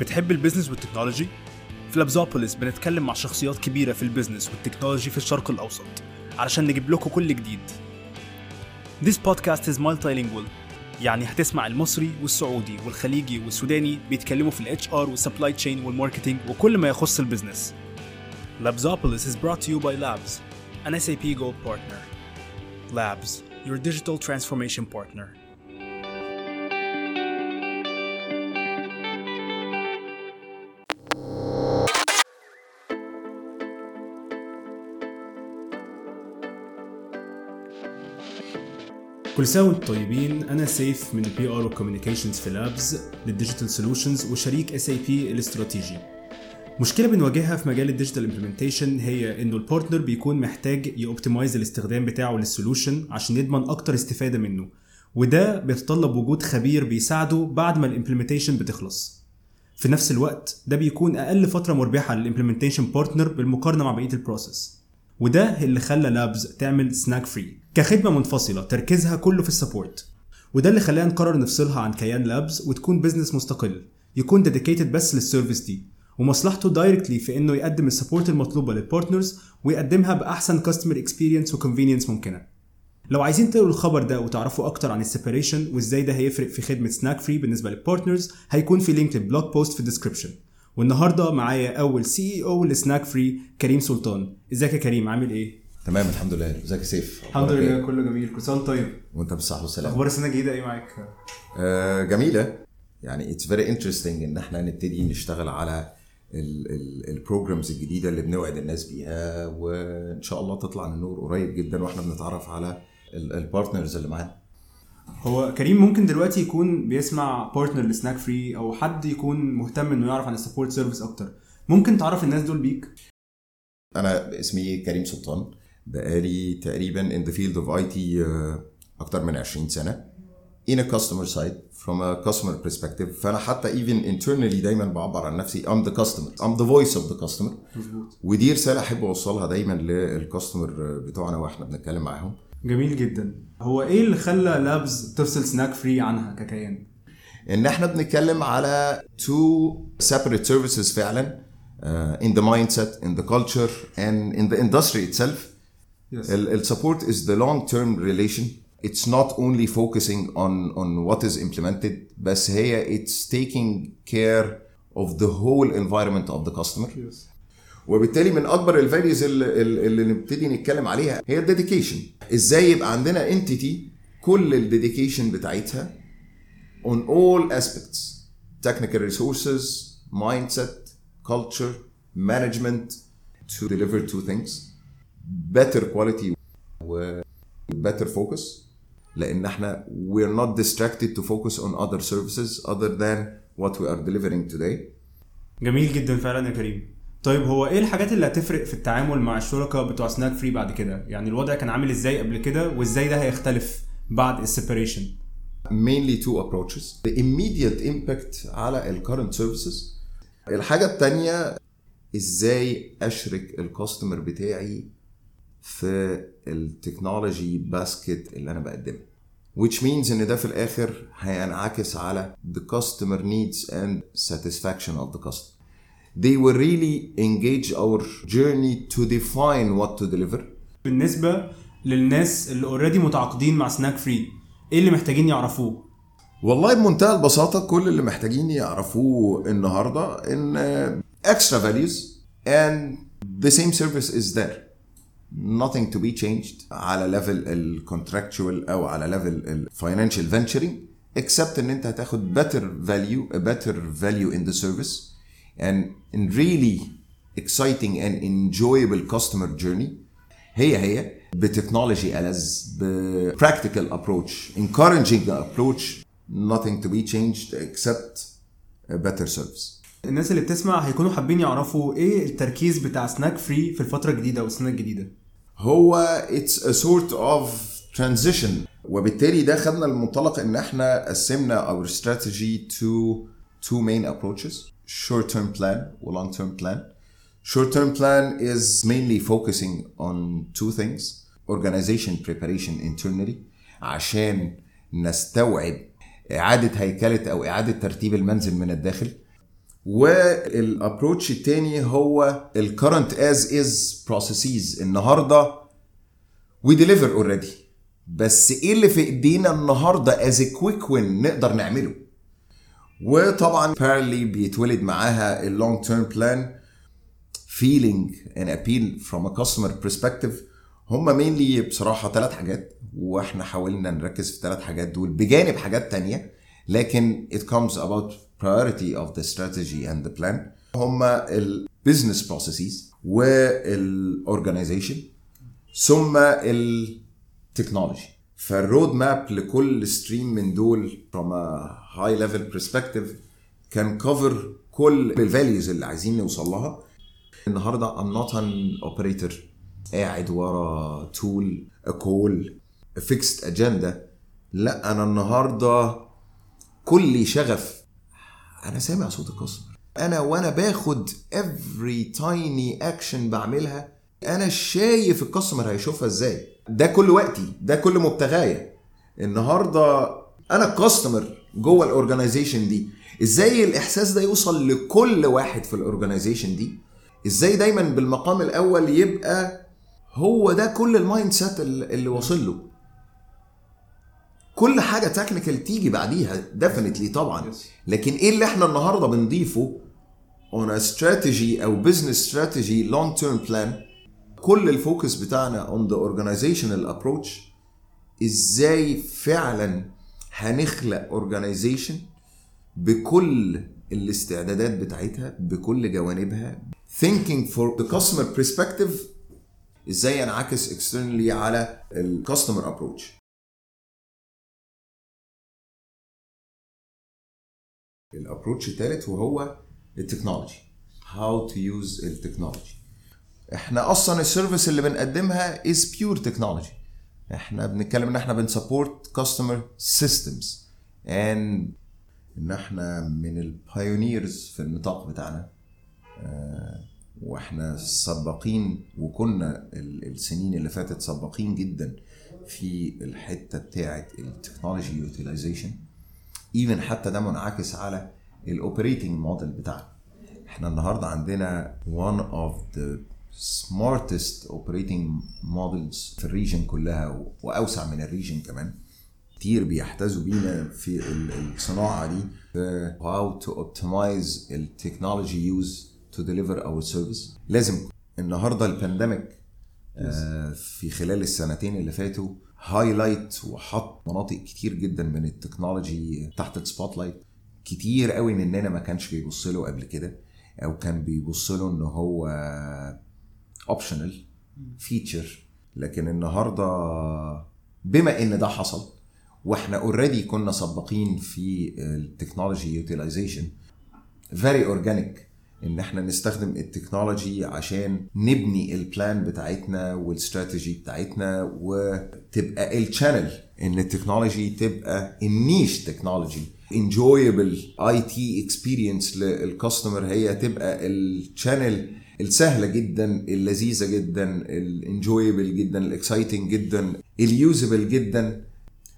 بتحب ال business وال technology؟ في Labsopolis بنتكلم مع شخصيات كبيرة في ال business وال technology في الشرق الأوسط علشان نجيب لكم كل جديد. This podcast is multilingual يعني هتسمع المصري والسعودي والخليجي والسوداني بيتكلموا في ال HR وال supply chain وال marketing وكل ما يخص ال business. Labsopolis is brought to you by Labs, an SAP Gold partner. Labs, your digital transformation partner. كل سنه وأنتم طيبين. أنا سيف من ال PR وال communications في Labs لل digital solutions وشريك SAP الاستراتيجي. مشكلة بنواجهها في مجال ال digital implementation هي إنه ال partner بيكون محتاج ي optimize الاستخدام بتاعه لل solution عشان يضمن أكتر استفادة منه وده بيتطلب وجود خبير بيساعده بعد ما ال implementation بتخلص. في نفس الوقت ده بيكون أقل فترة مربحة لل implementation partner بالمقارنة مع بقية ال process وده اللي خلى Labs تعمل سناك فري كخدمة منفصلة تركيزها كله في ال support. وده اللي خلانا نقرر نفصلها عن كيان Labs وتكون business مستقل يكون dedicated بس لل service دي. ومصلحته directly في إنه يقدم ال support المطلوبة لل partners ويقدمها بأحسن customer experience و convenience ممكنة. لو عايزين تقروا الخبر ده وتعرفوا أكتر عن ال separation وإزاي ده هيفرق في خدمة سناك فري بالنسبة لل partners هيكون في link لل blog post في ال description والنهاردة معايا أول CEO لسناك فري كريم سلطان. إزيك يا كريم؟ عامل إيه؟ تمام الحمد لله. ازيك يا سيف؟ الحمد لله إيه؟ كله جميل. كل سنة طيب؟ وانت بالصحه والسلامه أخبار السنة الجديدة إيه معاك؟ آه جميلة. يعني it's very interesting إن إحنا نبتدي نشتغل على ال programs الجديدة اللي بنوعد الناس بيها وإن شاء الله تطلع للنور قريب جدا وإحنا بنتعرف على ال partners اللي معانا. هو كريم ممكن دلوقتي يكون بيسمع partner لسناك فري أو حد يكون مهتم إنه يعرف عن ال support service أكتر. ممكن تعرف الناس دول بيك؟ أنا اسمي كريم سلطان. بقالي تقريبا in the field of IT آه، أكتر من 20 سنه in a customer side from a customer perspective فانا حتى even internally دايما بعبر عن نفسي I'm the customer I'm the voice of the customer مظبوط ودي رساله احب اوصلها دايما لل customer بتوعنا وإحنا بنتكلم معاهم جميل جدا هو إيه اللي خلى Labs تفصل سناك فري عنها ككيان ان إحنا بنتكلم على two separate services فعلا uh, in the mindset in the culture and in the industry itself Yes. ال support is the long term relation it's not only focusing on on what is implemented بس هي it's taking care of the whole environment of the customer وبالتالي من اكبر الفاليوز اللي, اللي نبتدي نتكلم عليها هي الديديكيشن ازاي يبقى عندنا انتيتي كل الديديكيشن بتاعتها on all aspects technical resources mindset culture management to deliver two things better quality و better focus. لأن إحنا we're not distracted to focus on other services other than what we are delivering today. جميل جدا فعلا يا كريم. طيب هو إيه الحاجات اللي هتفرق في التعامل مع الشركاء بتوع سناك فري بعد كده؟ يعني الوضع كان عامل إزاي قبل كده وإزاي ده هيختلف بعد السيبريشن mainly two approaches. The immediate impact على ال current services. الحاجة التانية إزاي أشرك الكاستمر بتاعي في التكنولوجي باسكت اللي أنا بقدمها which means إن ده في الآخر هينعكس على the customer needs and satisfaction of the customer. They will really engage our journey to define what to deliver. بالنسبة للناس اللي already متعاقدين مع سناك فري إيه اللي محتاجين يعرفوه؟ والله بمنتهى البساطة كل اللي محتاجين يعرفوه النهاردة إن extra values and the same service is there. Nothing to be changed على level ال contractual أو على level ال financial venturing except إن أنت هتاخد better value a better value in the service and in really exciting and enjoyable customer journey هي هي ب technology ألذ ب practical approach encouraging approach nothing to be changed except a better service الناس اللي بتسمع هيكونوا حابين يعرفوا إيه التركيز بتاع سناك فري في الفترة الجديده والسنة الجديده هو it's a sort of transition وبالتالي ده خدنا المنطلق ان احنا قسمنا our strategy to two main approaches short term plan و long term plan short term plan is mainly focusing on two things organization preparation internally عشان نستوعب إعادة هيكلة أو إعادة ترتيب المنزل من الداخل وال approach التاني هو ال current as is processes النهارده. we deliver already بس إيه اللي في إيدينا النهارده از quick win نقدر نعمله؟ وطبعا parallelly بيتولد معاها ال long term plan feeling and appeal from a customer perspective. هم mainly بصراحة ثلاث حاجات وإحنا حاولنا نركز في الثلاث حاجات دول بجانب حاجات تانية. لكن it comes about priority of the strategy and the plan هم ال business processes وال organization ثم ال technology فال roadmap لكل stream من دول from a high level perspective كان cover كل ال values اللي عايزين نوصل لها النهارده I'm not an operator قاعد ورا tool call fixed agenda لا أنا النهارده كل شغف أنا سامع صوت ال customer أنا وأنا باخد every tiny action بعملها أنا شايف ال customer هيشوفها إزاي. ده كل وقتي ده كل مبتغايا النهارده أنا ال customer جوه ال organization دي. إزاي الإحساس ده يوصل لكل واحد في ال organization دي؟ إزاي دايما بالمقام الأول يبقى هو ده كل ال mindset اللي واصل له؟ كل حاجة technical تيجي بعديها definitely طبعا. لكن إيه اللي إحنا النهارده بنضيفه a strategy أو business strategy long term plan كل الفوكس بتاعنا on the organizational approach إزاي فعلا هنخلق organization بكل الاستعدادات بتاعتها بكل جوانبها. Thinking for the customer perspective إزاي انعكس externally على الكاستمر ابروتش ال approach الثالث وهو ال technology how to use ال technology إحنا أصلا ال service اللي بنقدمها is pure technology. إحنا بنتكلم إن إحنا بن support customer systems and إن إحنا من ال pioneers في النطاق بتاعنا. آه، وإحنا سباقين وكنا ال- السنين اللي فاتت سباقين جدا في الحتة بتاعه ال technology utilization even حتى ده منعكس على ال operating model بتاعنا. إحنا النهارده عندنا one of the smartest operating models في ال region كلها وأوسع من ال region كمان. كتير بيحتذوا بينا في ال- الصناعة دي how to optimize ال technology use to deliver our service. لازم النهارده ال pandemic آه، في خلال السنتين اللي فاتوا highlight وحط مناطق كتير جدا من ال technology تحت ال spotlight كتير قوي مننا ما كانش بيبص له قبل كده أو كان بيبص له ان هو optional feature لكن النهارده بما إن ده حصل وإحنا already كنا سباقين في ال technology utilization very organic إن إحنا نستخدم ال technology عشان نبني ال plan بتاعتنا والاستراتيجي بتاعتنا وتبقى ال channel إن ال technology تبقى ال niche technology enjoyable IT experience لل customer هي تبقى ال channel السهلة جدا اللذيذة جدا ال enjoyable جدا ال exciting جدا ال usable جدا.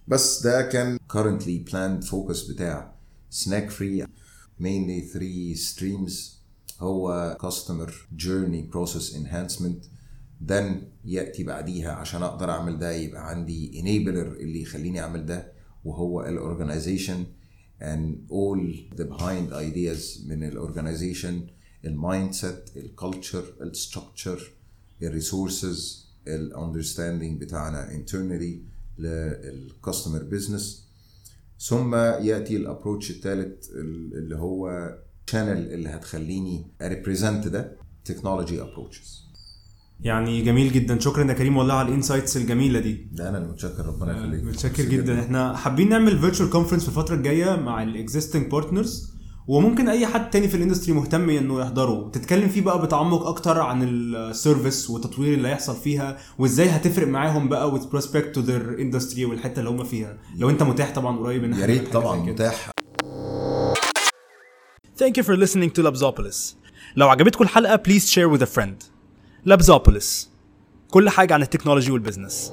بس ده كان currently planned focus بتاع snack free mainly three streams. هو customer journey process enhancement. Then يأتي بعديها عشان أقدر أعمل ده يبقى عندي enabler اللي يخليني أعمل ده وهو ال organization and all the behind ideas من الاورجنايزيشن المايند سيت الكالتشر الستراكشر الريسورسز الاندرستاندينج بتاعنا internally لل customer business ثم يأتي ال approach الثالث اللي هو channel اللي هتخليني ا represent ده technology approaches يعني جميل جدا. شكرا يا كريم والله على ال insights الجميلة دي. ده أنا اللي متشكر ربنا يخليك. متشكر جدا. إحنا حابين نعمل virtual conference في الفترة الجاية مع ال existing partners وممكن أي حد تاني في ال industry مهتم إنه يحضره. تتكلم فيه بقى بتعمق أكتر عن ال service والتطوير اللي هيحصل فيها وإزاي هتفرق معاهم بقى with respect to their industry والحتة اللي هم فيها. لو أنت متاح طبعا قريب يا ريت طبعا. متاح. Thank you for listening to Labzopolis. لو عجبتكم الحلقة please share with a friend. Labzopolis. كل حاجة عن التكنولوجي والبزنس.